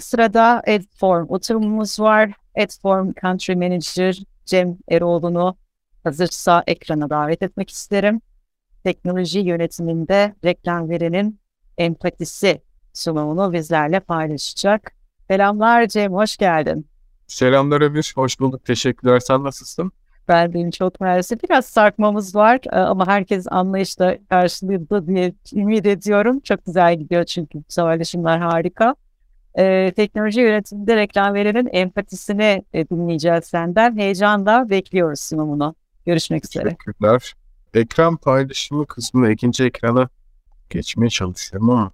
Sırada Edform oturumumuz var. Edform Country Manager Cem Eroğlu'nu hazırsa ekrana davet etmek isterim. Teknoloji yönetiminde reklam verenin empatisi sunumunu bizlerle paylaşacak. Selamlar Cem, hoş geldin. Selamlar Emir, hoş bulduk. Teşekkürler. Sen nasılsın? Ben benim çok mersi. Biraz sarkmamız var e, ama herkes anlayışla karşılığında diye ümit ediyorum. Çok güzel gidiyor çünkü paylaşımlar harika. Ee, teknoloji yönetiminde reklam verenin empatisini e, dinleyeceğiz senden. Heyecanla bekliyoruz sunumunu. Görüşmek üzere. Teşekkürler. Ekran paylaşımı kısmını ikinci ekrana geçmeye çalışıyorum ama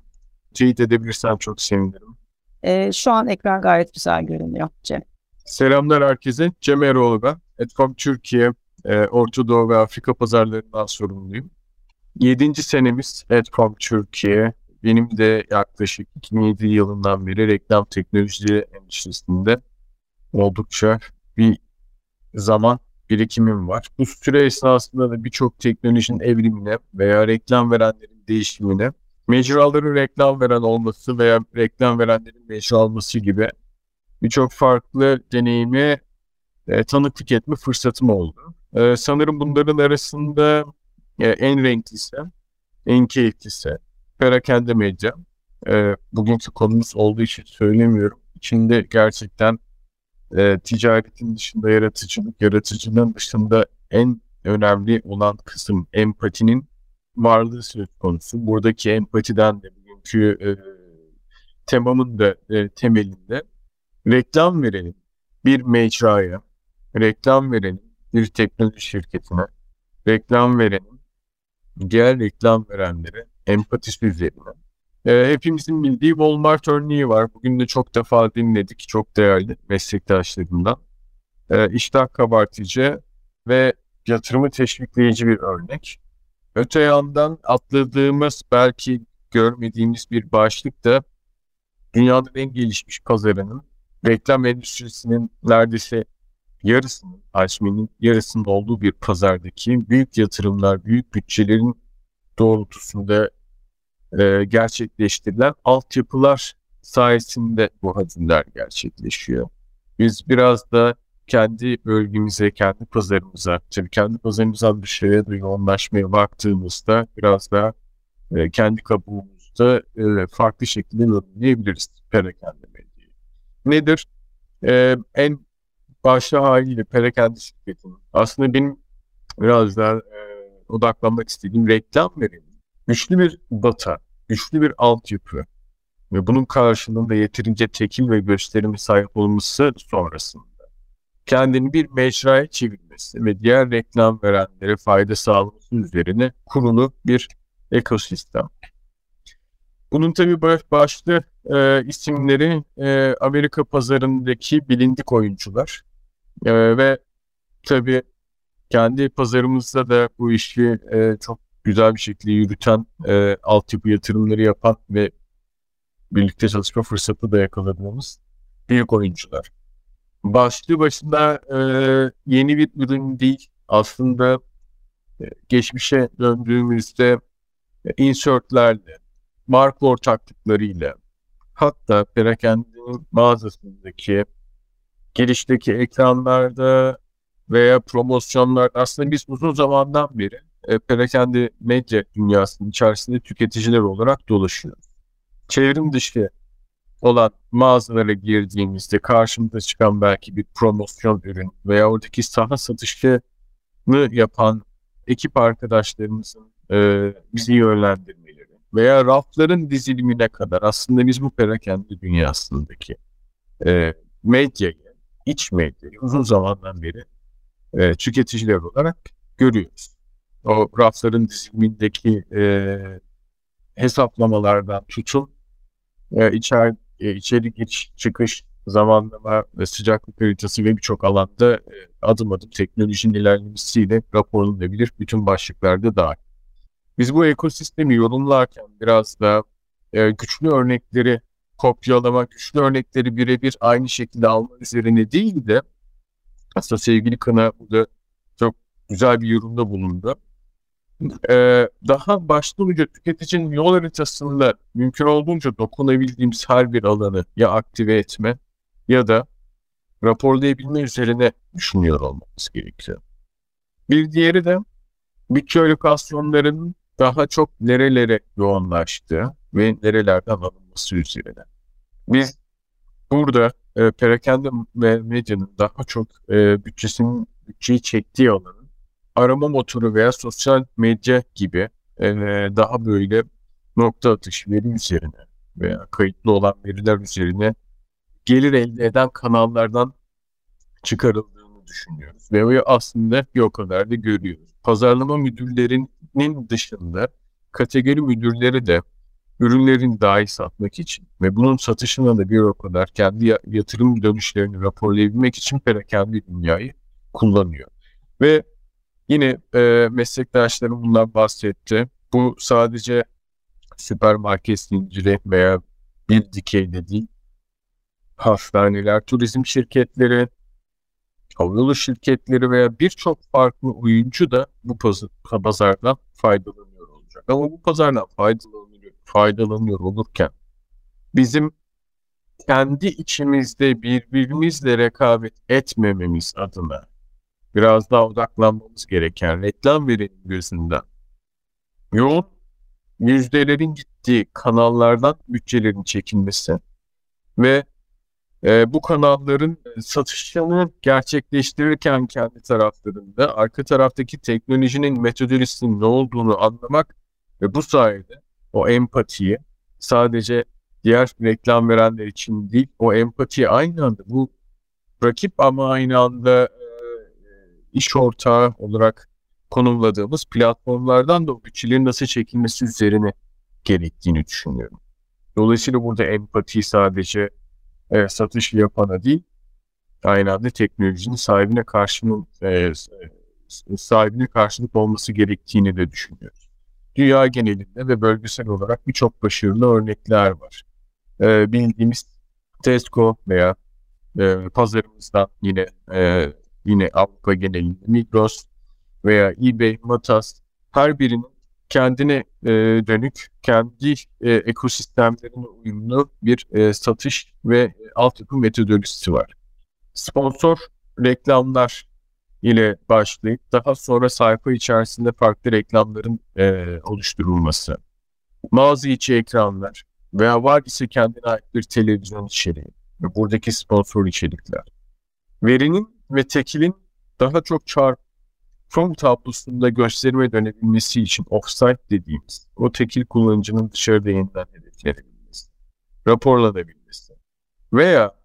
teyit edebilirsem çok sevinirim. Ee, şu an ekran gayet güzel görünüyor Cem. Selamlar herkese. Cem Eroğlu ben. Etfam Türkiye, e, Orta Doğu ve Afrika pazarlarından sorumluyum. Yedinci senemiz Etfam Türkiye. Benim de yaklaşık 2007 yılından beri reklam teknolojileri endüstrisinde oldukça bir zaman birikimim var. Bu süre esnasında da birçok teknolojinin evrimine veya reklam verenlerin değişimine, mecraların reklam veren olması veya reklam verenlerin mecra alması gibi birçok farklı deneyimi e, tanıklık etme fırsatım oldu. E, sanırım bunların arasında e, en renklisi, en keyiflisi perakende medya. E, bugünkü konumuz olduğu için söylemiyorum. İçinde gerçekten e, ticaretin dışında yaratıcılık, yaratıcının dışında en önemli olan kısım empatinin varlığı söz konusu. Buradaki empatiden de bugünkü e, temamın da e, temelinde reklam verenin bir mecraya, reklam verenin bir teknoloji şirketine, reklam verenin diğer reklam verenlere empatisi üzerine. E, hepimizin bildiği Walmart örneği var. Bugün de çok defa dinledik. Çok değerli meslektaşlarımdan. E, iştah kabartıcı ve yatırımı teşvikleyici bir örnek. Öte yandan atladığımız belki görmediğimiz bir başlık da dünyanın en gelişmiş pazarının reklam endüstrisinin neredeyse yarısının, hacminin yarısının olduğu bir pazardaki büyük yatırımlar, büyük bütçelerin doğrultusunda e, gerçekleştirilen altyapılar sayesinde bu hacimler gerçekleşiyor. Biz biraz da kendi bölgemize, kendi pazarımıza, tabii kendi pazarımızdan dışarıya da yoğunlaşmaya baktığımızda biraz daha e, kendi kabuğumuzda e, farklı şekilde yorumlayabiliriz perakende medyayı. Nedir? E, en başta haliyle perakende şirketinin aslında benim biraz daha e, odaklanmak istediğim reklam verelim. Güçlü bir data, güçlü bir altyapı ve bunun karşılığında yeterince tekil ve gösterimi sahip olması sonrasında kendini bir mecraya çevirmesi ve diğer reklam verenlere fayda sağlaması üzerine kurulu bir ekosistem. Bunun tabii başlı e, isimleri e, Amerika pazarındaki bilindik oyuncular e, ve tabii kendi pazarımızda da bu işi e, çok güzel bir şekilde yürüten, e, altyapı yatırımları yapan ve birlikte çalışma fırsatı da yakaladığımız büyük oyuncular. Başlı başında e, yeni bir ürün değil. Aslında e, geçmişe döndüğümüzde e, insertlerle, marka ortaklıklarıyla, hatta perakendenin mağazasındaki girişteki ekranlarda veya promosyonlar aslında biz uzun zamandan beri e, perakende medya dünyasının içerisinde tüketiciler olarak dolaşıyoruz. Çevrim dışı olan mağazalara girdiğimizde karşımıza çıkan belki bir promosyon ürün veya oradaki saha satışını yapan ekip arkadaşlarımızın e, bizi yönlendirmeleri veya rafların dizilimine kadar aslında biz bu perakende dünyasındaki e, medyayı, iç medyayı uzun zamandan beri e, tüketiciler olarak görüyoruz. O rafların dizilimindeki e, hesaplamalardan tutun e, içer, e, içeri giriş çıkış zamanlama ve sıcaklık haritası ve birçok alanda e, adım adım teknolojinin ilerlemesiyle raporlanabilir bütün başlıklarda dahil. Biz bu ekosistemi yorumlarken biraz da e, güçlü örnekleri kopyalama, güçlü örnekleri birebir aynı şekilde alma üzerine değil de aslında sevgili Kına burada çok güzel bir yorumda bulundu. Ee, daha başlıca tüketicinin yol haritasında mümkün olduğunca dokunabildiğimiz her bir alanı ya aktive etme ya da raporlayabilme üzerine düşünüyor olmamız gerekiyor. Bir diğeri de bütçe alokasyonlarının daha çok nerelere yoğunlaştığı ve nerelerden alınması üzerine. Biz burada e, perakende ve medyanın daha çok e, bütçesinin bütçeyi çektiği alanın arama motoru veya sosyal medya gibi e, daha böyle nokta atış veri üzerine veya kayıtlı olan veriler üzerine gelir elde eden kanallardan çıkarıldığını düşünüyoruz. Ve aslında bir o kadar da görüyoruz. Pazarlama müdürlerinin dışında kategori müdürleri de ürünlerin dahi satmak için ve bunun satışına da bir o kadar kendi yatırım dönüşlerini raporlayabilmek için perakende dünyayı kullanıyor. Ve yine e, meslektaşlarım bundan bahsetti. Bu sadece süpermarket zinciri veya bir dikeyde değil. Hastaneler, turizm şirketleri, havayolu şirketleri veya birçok farklı oyuncu da bu pazardan faydalanıyor olacak. Ama bu pazardan faydalanıyor, faydalanıyor olurken bizim kendi içimizde birbirimizle rekabet etmememiz adına biraz daha odaklanmamız gereken reklam verelim gözünden. Yoğun yüzdelerin gittiği kanallardan bütçelerin çekilmesi ve e, bu kanalların satışını gerçekleştirirken kendi taraflarında arka taraftaki teknolojinin metodolojisinin ne olduğunu anlamak ve bu sayede o empatiyi sadece diğer reklam verenler için değil o empatiyi aynı anda bu rakip ama aynı anda e, iş ortağı olarak konumladığımız platformlardan da o bütçelerin nasıl çekilmesi üzerine gerektiğini düşünüyorum. Dolayısıyla burada empati sadece e, satış yapana değil, aynı anda teknolojinin sahibine karşılık, e, sahibine karşılık olması gerektiğini de düşünüyoruz. Dünya genelinde ve bölgesel olarak birçok başarılı örnekler var. E, bildiğimiz Tesco veya e, pazarımızdan yine e, yine Avrupa genelinde Migros veya eBay, Matas her birinin kendine e, dönük, kendi e, ekosistemlerine uyumlu bir e, satış ve e, altyapı metodolojisi var. Sponsor reklamlar ile başlayıp daha sonra sayfa içerisinde farklı reklamların e, oluşturulması, mağaza içi ekranlar veya var ise kendine ait bir televizyon içeriği ve buradaki sponsor içerikler. Verinin ve tekilin daha çok çarp Chrome tablosunda gösterime dönebilmesi için offsite dediğimiz o tekil kullanıcının dışarıda yeniden hedeflenebilmesi, raporlanabilmesi veya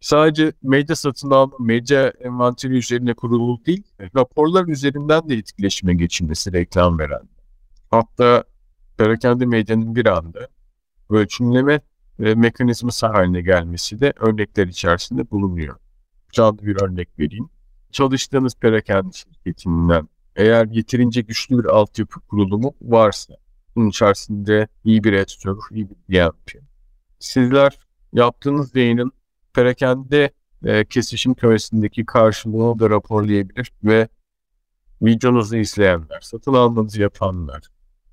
sadece medya satın alma, medya envanteri üzerine kurulu değil, raporlar üzerinden de etkileşime geçilmesi reklam veren. Hatta perakende medyanın bir anda ölçümleme ve mekanizması haline gelmesi de örnekler içerisinde bulunuyor. Canlı bir örnek vereyim çalıştığınız perakende şirketinden eğer yeterince güçlü bir altyapı kurulumu varsa bunun içerisinde iyi bir editör, iyi bir DMP. Sizler yaptığınız yayının perakende e, kesişim kümesindeki karşılığını da raporlayabilir ve videonuzu izleyenler, satın almanızı yapanlar,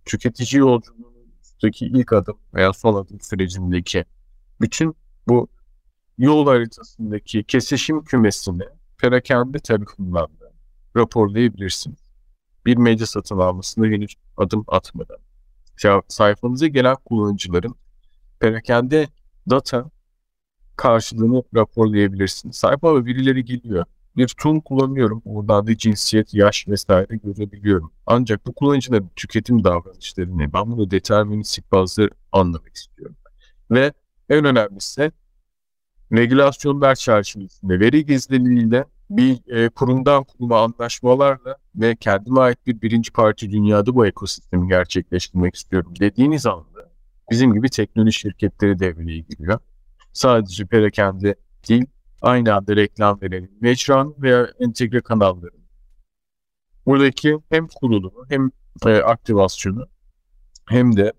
tüketici yolculuğundaki ilk adım veya son adım sürecindeki bütün bu yol haritasındaki kesişim kümesini perakende tarafından da raporlayabilirsiniz. Bir medya satın almasında henüz adım atmadan. Sayfanıza gelen kullanıcıların perakende data karşılığını raporlayabilirsiniz. Sayfama birileri geliyor. Bir tool kullanıyorum. Buradan da cinsiyet, yaş vesaire görebiliyorum. Ancak bu kullanıcıların tüketim davranışlarını ben bunu deterministik bazı anlamak istiyorum. Ve en önemlisi regülasyonlar çerçevesinde veri gizliliğiyle bir e, kurumdan kuruma anlaşmalarla ve kendime ait bir birinci parti dünyada bu ekosistemi gerçekleştirmek istiyorum dediğiniz anda bizim gibi teknoloji şirketleri devreye giriyor. Sadece perakende değil, aynı anda reklam verelim. Mecran veya entegre kanalların. Buradaki hem kurulumu hem e, aktivasyonu hem de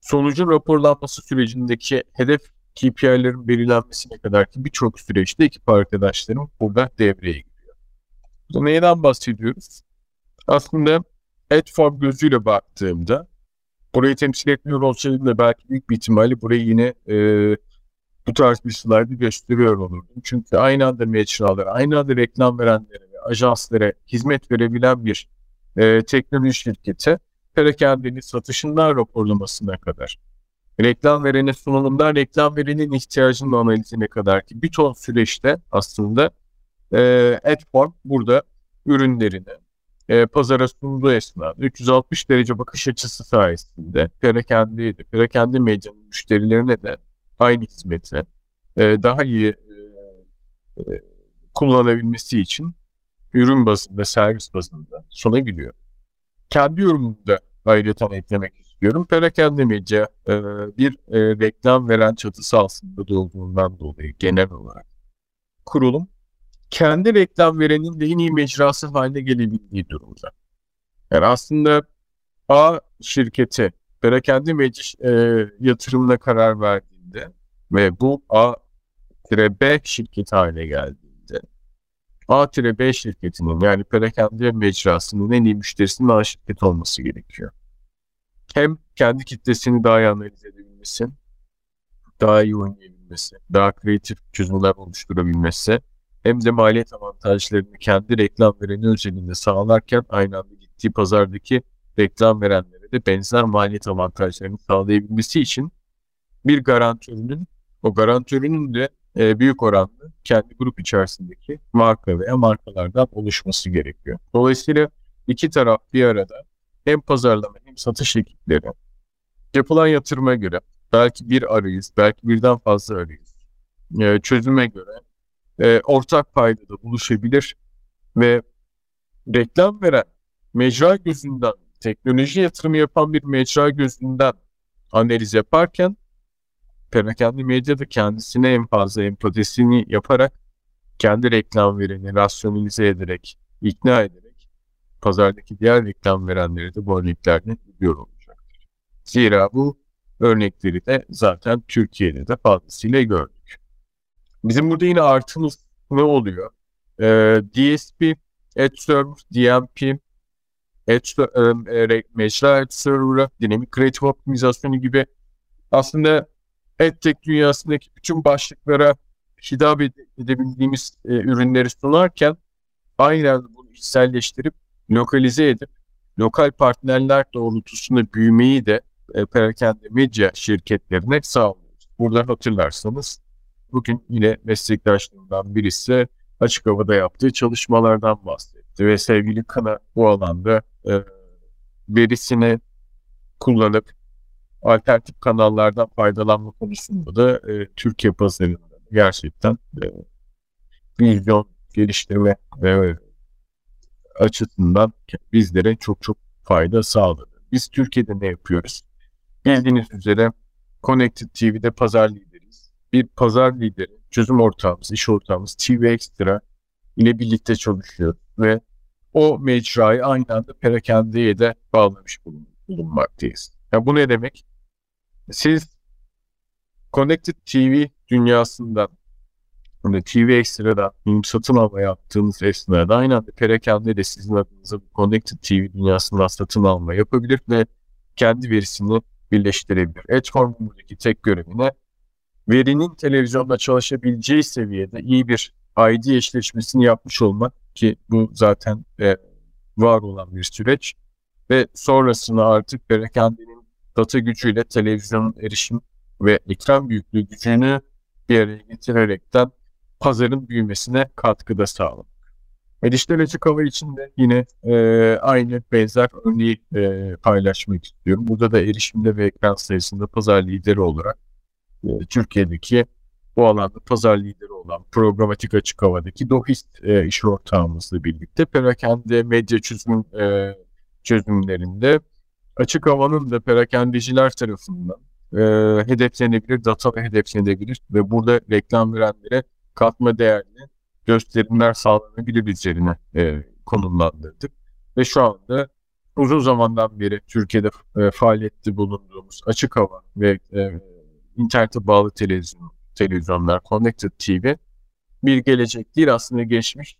sonucun raporlanması sürecindeki hedef KPI'lerin belirlenmesine kadar ki birçok süreçte ekip arkadaşlarım burada devreye giriyor. Burada neyden bahsediyoruz? Aslında Adform gözüyle baktığımda burayı temsil etmiyor olsaydım da belki büyük bir ihtimalle burayı yine e, bu tarz bir slaydı gösteriyor olurdum. Çünkü aynı anda mecralara, aynı anda reklam verenlere ve ajanslara hizmet verebilen bir e, teknoloji şirketi perakendeli satışından raporlamasına kadar reklam verene sunumundan reklam verenin ihtiyacının analizine kadar ki bir ton süreçte aslında e, Adform burada ürünlerini e, pazara sunduğu esnada 360 derece bakış açısı sayesinde perakende, perakende medyanın müşterilerine de aynı hizmeti e, daha iyi e, e, kullanabilmesi için ürün bazında, servis bazında sunabiliyor. Kendi yorumumda ayrıca eklemek istiyorum. Perakende medya e, bir reklam veren çatısı aslında olduğundan dolayı genel olarak kurulum kendi reklam verenin de en iyi mecrası haline gelebildiği durumda. Yani aslında A şirketi perakende medya e, yatırımına karar verdiğinde ve bu A-B şirketi haline geldiğinde A-B şirketinin yani perakende mecrasının en iyi müşterisinin A şirket olması gerekiyor. Hem kendi kitlesini daha iyi analiz edebilmesi, daha iyi oynayabilmesi, daha kreatif çözümler oluşturabilmesi hem de maliyet avantajlarını kendi reklam vereni özelinde sağlarken aynı anda gittiği pazardaki reklam verenlere de benzer maliyet avantajlarını sağlayabilmesi için bir garantörünün o garantörünün de e, büyük oranda kendi grup içerisindeki marka veya markalardan oluşması gerekiyor. Dolayısıyla iki taraf bir arada hem pazarlama hem satış ekipleri yapılan yatırıma göre belki bir arayüz, belki birden fazla arayüz e, çözüme göre e, ortak paydada buluşabilir ve reklam veren mecra gözünden teknoloji yatırımı yapan bir mecra gözünden analiz yaparken perakende medya kendisine en fazla empatisini yaparak kendi reklam vereni rasyonalize ederek, ikna ederek pazardaki diğer reklam verenleri de bu örneklerden biliyor olacaktır. Zira bu örnekleri de zaten Türkiye'de de fazlasıyla gördük. Bizim burada yine artımız ne oluyor? Ee, DSP, Ad Server, DMP, Ad, e, Mecra Ad Server'ı, dinamik kreatif optimizasyonu gibi aslında AdTech dünyasındaki bütün başlıklara hitap edebildiğimiz e, ürünleri sunarken aynı bunu içselleştirip lokalize edip lokal partnerler doğrultusunda büyümeyi de e, perakende medya şirketlerine sağlıyoruz. Burada hatırlarsanız Bugün yine meslektaşlarımdan birisi açık havada yaptığı çalışmalardan bahsetti ve sevgili Kana bu alanda e, verisini kullanıp alternatif kanallardan faydalanma konusunda da e, Türkiye pazarında gerçekten e, vizyon geliştirme ve açısından bizlere çok çok fayda sağladı. Biz Türkiye'de ne yapıyoruz? Bildiğiniz üzere Connected TV'de pazar bir pazar lideri, çözüm ortağımız, iş ortağımız TV Extra ile birlikte çalışıyor ve o mecrayı aynı anda perakendeye de bağlamış bulunmaktayız. Yani bu ne demek? Siz Connected TV dünyasından hani TV Extra'da satın alma yaptığınız esnada aynı anda perakende de sizin adınıza Connected TV dünyasından satın alma yapabilir ve kendi verisini birleştirebilir. Buradaki tek görevine verinin televizyonda çalışabileceği seviyede iyi bir ID eşleşmesini yapmış olmak ki bu zaten e, var olan bir süreç ve sonrasında artık perakendinin data gücüyle televizyon erişim ve ekran büyüklüğü gücünü bir araya getirerekten pazarın büyümesine katkıda sağlamak. Ve dijital açık hava için de yine e, aynı benzer örneği e, paylaşmak istiyorum. Burada da erişimde ve ekran sayısında pazar lideri olarak e, Türkiye'deki bu alanda pazar lideri olan programatik açık havadaki Dohist e, iş ortağımızla birlikte perakende medya çözüm e, çözümlerinde açık havanın da perakendeciler tarafından e, hedeflenebilir, data hedeflenebilir ve burada reklam verenlere katma değerli gösterimler sağlanabilir üzerine e, konumlandırdık. Ve şu anda uzun zamandan beri Türkiye'de e, faaliyette bulunduğumuz açık hava ve e, internete bağlı televizyon, televizyonlar, Connected TV bir gelecek değil aslında geçmiş.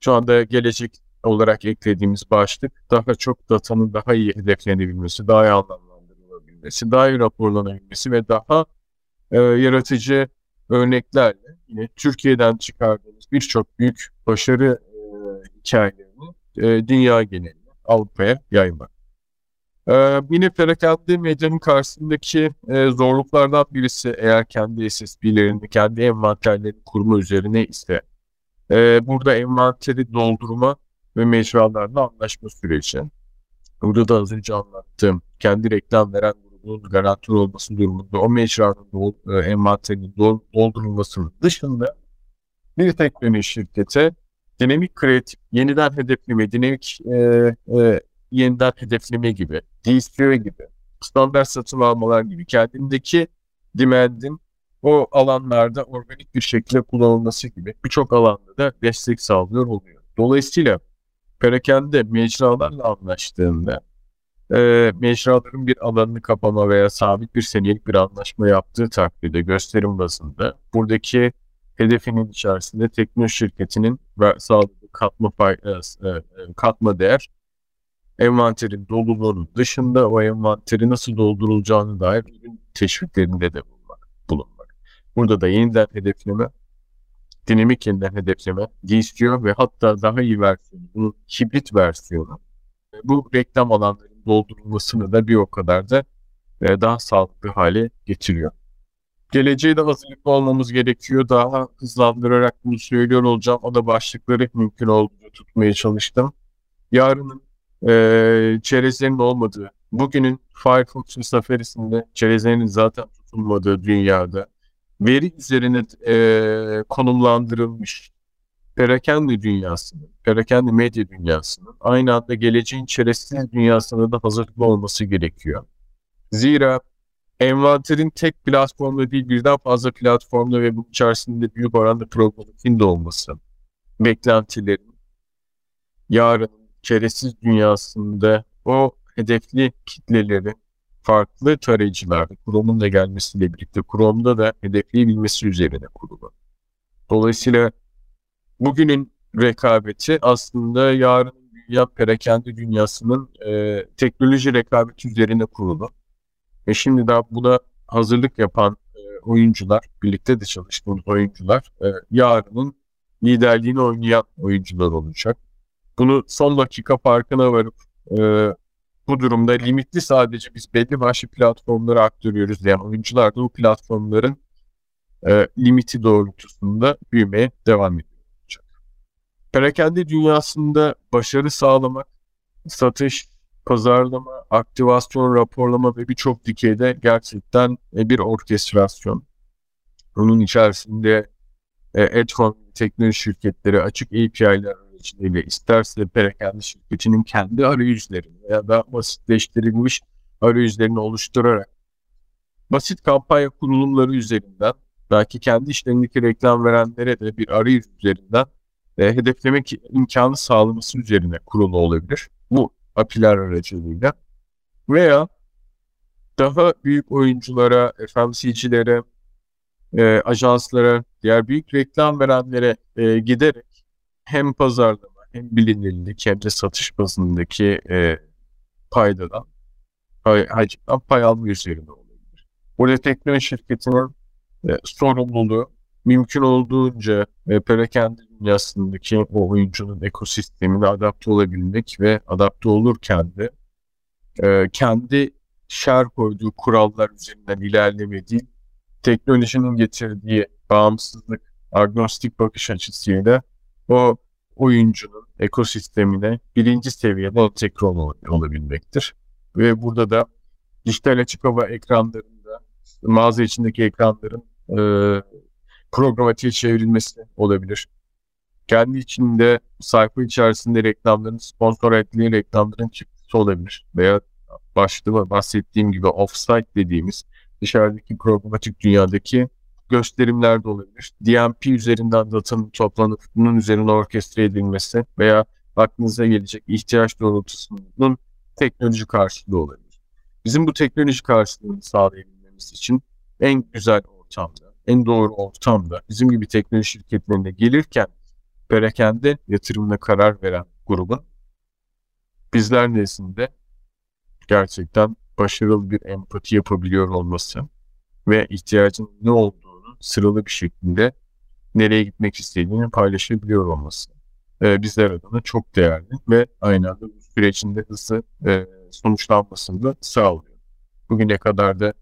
Şu anda gelecek olarak eklediğimiz başlık daha çok datanın daha iyi hedeflenebilmesi, daha iyi anlamlandırılabilmesi, daha iyi raporlanabilmesi ve daha e, yaratıcı örneklerle yine Türkiye'den çıkardığımız birçok büyük başarı e, hikayelerini e, dünya geneline, Avrupa'ya yaymak. Ee, yine perakende medyanın karşısındaki e, zorluklardan birisi eğer kendi SSP'lerini, kendi envanterlerini kurma üzerine ise e, burada envanteri doldurma ve mecralarla anlaşma süreci. Burada da az önce anlattığım kendi reklam veren grubun garantör olması durumunda o mecranın dol, e, envanterinin dol, doldurulmasının dışında bir teknoloji şirkete dinamik kreatif, yeniden hedefleme, dinamik e, e, yeniden hedefleme gibi, DSPO gibi, standart satın almalar gibi kendindeki demand'in o alanlarda organik bir şekilde kullanılması gibi birçok alanda da destek sağlıyor oluyor. Dolayısıyla perakende mecralarla anlaştığında e, mecraların bir alanını kapama veya sabit bir senelik bir anlaşma yaptığı takdirde gösterim bazında buradaki hedefinin içerisinde teknoloji şirketinin sağladığı katma, pay, e, katma değer envanterin doluluğunun dışında o envanteri nasıl doldurulacağını dair ürün teşviklerinde de bulunmak, bulunmak. Burada da yeniden hedefleme, dinamik yeniden hedefleme istiyor ve hatta daha iyi versiyonu, bunun hibrit versiyonu. Bu reklam alanlarının doldurulmasını da bir o kadar da e, daha sağlıklı hale getiriyor. Geleceğe de hazırlıklı olmamız gerekiyor. Daha hızlandırarak bunu söylüyor olacağım. O da başlıkları mümkün olduğunca tutmaya çalıştım. Yarının e, çerezlerin olmadığı, bugünün Firefox ve Safari'sinde çerezlerin zaten tutulmadığı dünyada veri üzerine e, konumlandırılmış perakende dünyasının, perakende medya dünyasının aynı anda geleceğin çerezsiz dünyasında da hazırlıklı olması gerekiyor. Zira envanterin tek platformda değil birden fazla platformda ve bunun içerisinde büyük oranda programın de olması, beklentilerin, yarının çeresiz dünyasında o hedefli kitleleri farklı tarayıcılarda Chrome'un da gelmesiyle birlikte Chrome'da da hedefleyebilmesi üzerine kurulu. Dolayısıyla bugünün rekabeti aslında yarın dünya perakende dünyasının e, teknoloji rekabeti üzerine kurulu. Ve şimdi daha buna hazırlık yapan e, oyuncular, birlikte de çalıştığımız oyuncular e, yarının liderliğini oynayan oyuncular olacak. Bunu son dakika farkına varıp e, bu durumda limitli sadece biz belli başlı platformlara aktarıyoruz diyen oyuncular da bu platformların e, limiti doğrultusunda büyümeye devam ediyor. Perakende dünyasında başarı sağlamak, satış, pazarlama, aktivasyon, raporlama ve birçok dikeyde gerçekten e, bir orkestrasyon. Onun içerisinde e, Edcom teknoloji şirketleri, açık API'ler aracılığıyla isterse perakende şirketinin kendi arayüzlerini veya da basitleştirilmiş arayüzlerini oluşturarak basit kampanya kurulumları üzerinden belki kendi işlerindeki reklam verenlere de bir arayüz üzerinden e, hedeflemek imkanı sağlaması üzerine kurulu olabilir. Bu API'ler aracılığıyla. Veya daha büyük oyunculara, FMC'cilere, e, ajanslara, diğer büyük reklam verenlere e, giderek hem pazarlama hem bilinirlik hem de satış bazındaki e, paydadan pay, hacimden pay alma üzerinde olabilir. Burada teknoloji şirketinin e, sorumluluğu mümkün olduğunca e, perakende dünyasındaki o oyuncunun ekosistemine adapte olabilmek ve adapte olurken de e, kendi şer koyduğu kurallar üzerinden ilerleme değil, teknolojinin getirdiği bağımsızlık, agnostik bakış açısıyla o oyuncunun ekosistemine birinci seviyede entegre ol olabilmektir. Ve burada da dijital açık hava ekranlarında mağaza içindeki ekranların e, programatiğe çevrilmesi olabilir. Kendi içinde sayfa içerisinde reklamların sponsor ettiği reklamların çıktısı olabilir. Veya başta bahsettiğim gibi offsite dediğimiz dışarıdaki programatik dünyadaki gösterimler de olabilir. DMP üzerinden datanın toplanıp bunun üzerine orkestre edilmesi veya aklınıza gelecek ihtiyaç doğrultusunun teknoloji karşılığı olabilir. Bizim bu teknoloji karşılığını sağlayabilmemiz için en güzel ortamda, en doğru ortamda bizim gibi teknoloji şirketlerine gelirken perakende yatırımına karar veren grubun bizler nezdinde gerçekten başarılı bir empati yapabiliyor olması ve ihtiyacın ne olduğunu sıralı bir şekilde nereye gitmek istediğini paylaşabiliyor olması e, bizler adına çok değerli ve aynı anda bu sürecinde hızlı e, sonuçlanmasını da sağlıyor. Bugüne kadar da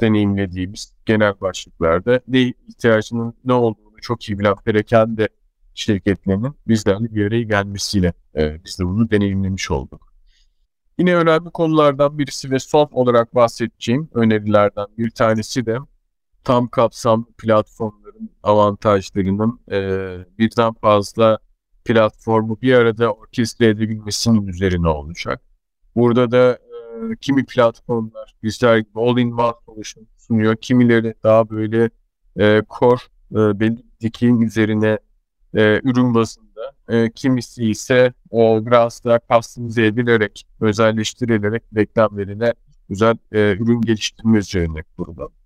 deneyimlediğimiz genel başlıklarda ne ihtiyacının ne olduğunu çok iyi bilen perakende şirketlerinin bizlerle bir araya gelmesiyle e, biz de bunu deneyimlemiş olduk. Yine önemli konulardan birisi ve son olarak bahsedeceğim önerilerden bir tanesi de tam kapsamlı platformların avantajlarının e, birden fazla platformu bir arada orkestre edebilmesinin üzerine olacak. Burada da e, kimi platformlar bizler gibi all-in-one solution sunuyor. Kimileri daha böyle e, core e, belli dikin üzerine e, ürün bazında. E, kimisi ise o biraz daha customize edilerek, özelleştirilerek reklamlarına güzel e, ürün geliştirme üzerine kurulan.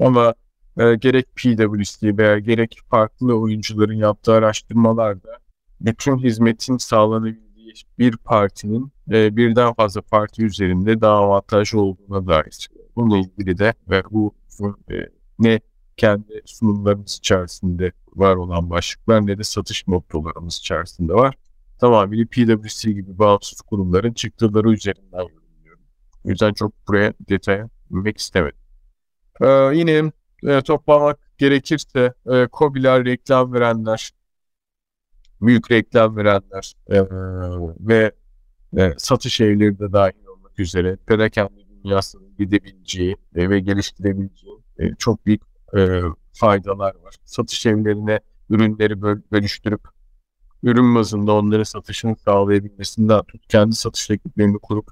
Ama e, gerek PwC veya gerek farklı oyuncuların yaptığı araştırmalarda bütün hizmetin sağlanabildiği bir partinin e, birden fazla parti üzerinde daha avantajlı olduğuna dair. Bununla ilgili de ve bu e, ne kendi sunumlarımız içerisinde var olan başlıklar ne de satış noktalarımız içerisinde var. Tamamıyla PwC gibi bağımsız kurumların çıktıları üzerinden yorumluyorum. O yüzden çok buraya detaya girmek istemedim. Ee, yine e, toplamak gerekirse e, COBİ'ler, reklam verenler, büyük reklam verenler e, ve e, satış evleri de dahil olmak üzere perakende dünyasının gidebileceği e, ve geliştirebileceği e, çok büyük e, faydalar var. Satış evlerine ürünleri böl bölüştürüp ürün bazında onların satışını sağlayabilmesinden tut kendi satış ekiplerini kurup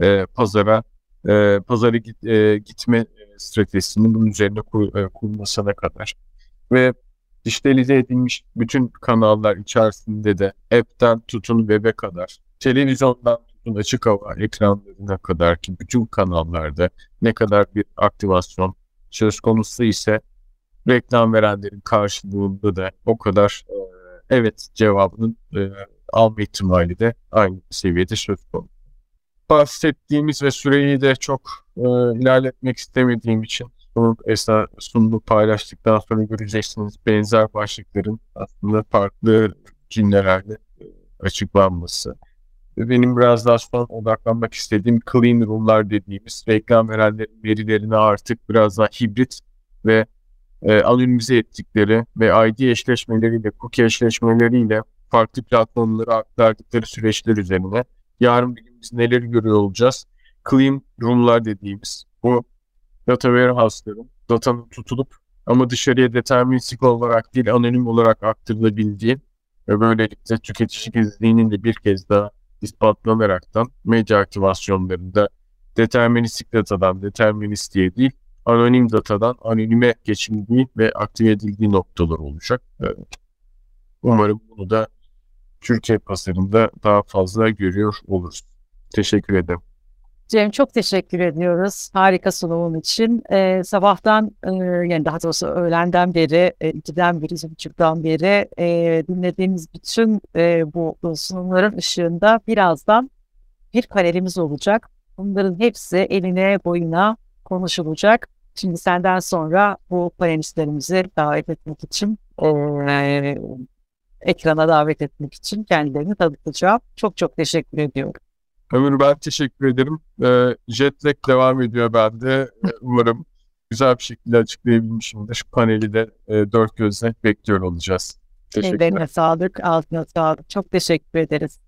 e, pazara e, pazara git, e, gitme stratejisinin bunun üzerine kur, e, kurulmasına kadar ve dijitalize edilmiş bütün kanallar içerisinde de app'ten tutun web'e kadar, televizyondan tutun açık hava ekranlarına kadar ki bütün kanallarda ne kadar bir aktivasyon söz konusu ise reklam verenlerin karşılığında da o kadar e, evet cevabının e, alma ihtimali de aynı seviyede söz konusu. Bahsettiğimiz ve süreyi de çok e, ilerletmek istemediğim için sunum, esna, sunumu paylaştıktan sonra göreceksiniz benzer başlıkların aslında farklı cümlelerle e, açıklanması. Benim biraz daha son odaklanmak istediğim clean room'lar dediğimiz reklam verenlerin verilerini artık biraz daha hibrit ve e, anonimize ettikleri ve ID eşleşmeleriyle, cookie eşleşmeleriyle farklı platformlara aktardıkları süreçler üzerine yarın bir gün biz neler görüyor olacağız? Clean room'lar dediğimiz bu data warehouse'ların datanın tutulup ama dışarıya deterministik olarak değil anonim olarak aktarılabildiği ve böylelikle tüketici gizliliğinin de bir kez daha ispatlanaraktan medya aktivasyonlarında deterministik datadan deterministiğe değil anonim datadan anonime geçildiği ve aktive edildiği noktalar olacak. Umarım bunu da Türkiye pazarında daha fazla görüyor oluruz. Teşekkür ederim. Cem çok teşekkür ediyoruz harika sunumun için. Ee, sabahtan e, yani daha doğrusu öğlenden beri, e, beri, iki buçuktan beri e, dinlediğimiz bütün e, bu, bu sunumların ışığında birazdan bir panelimiz olacak. Bunların hepsi eline boyuna konuşulacak. Şimdi senden sonra bu panelistlerimizi davet etmek için e, ekrana davet etmek için kendilerini tanıtacağım. Çok çok teşekkür ediyorum. Ömür ben teşekkür ederim. Ee, Jetlag devam ediyor bende. Ee, umarım güzel bir şekilde açıklayabilmişimdir. Şu paneli de e, dört gözle bekliyor olacağız. Teşekkürler. Ellerine sağlık, altına sağlık. Çok teşekkür ederiz.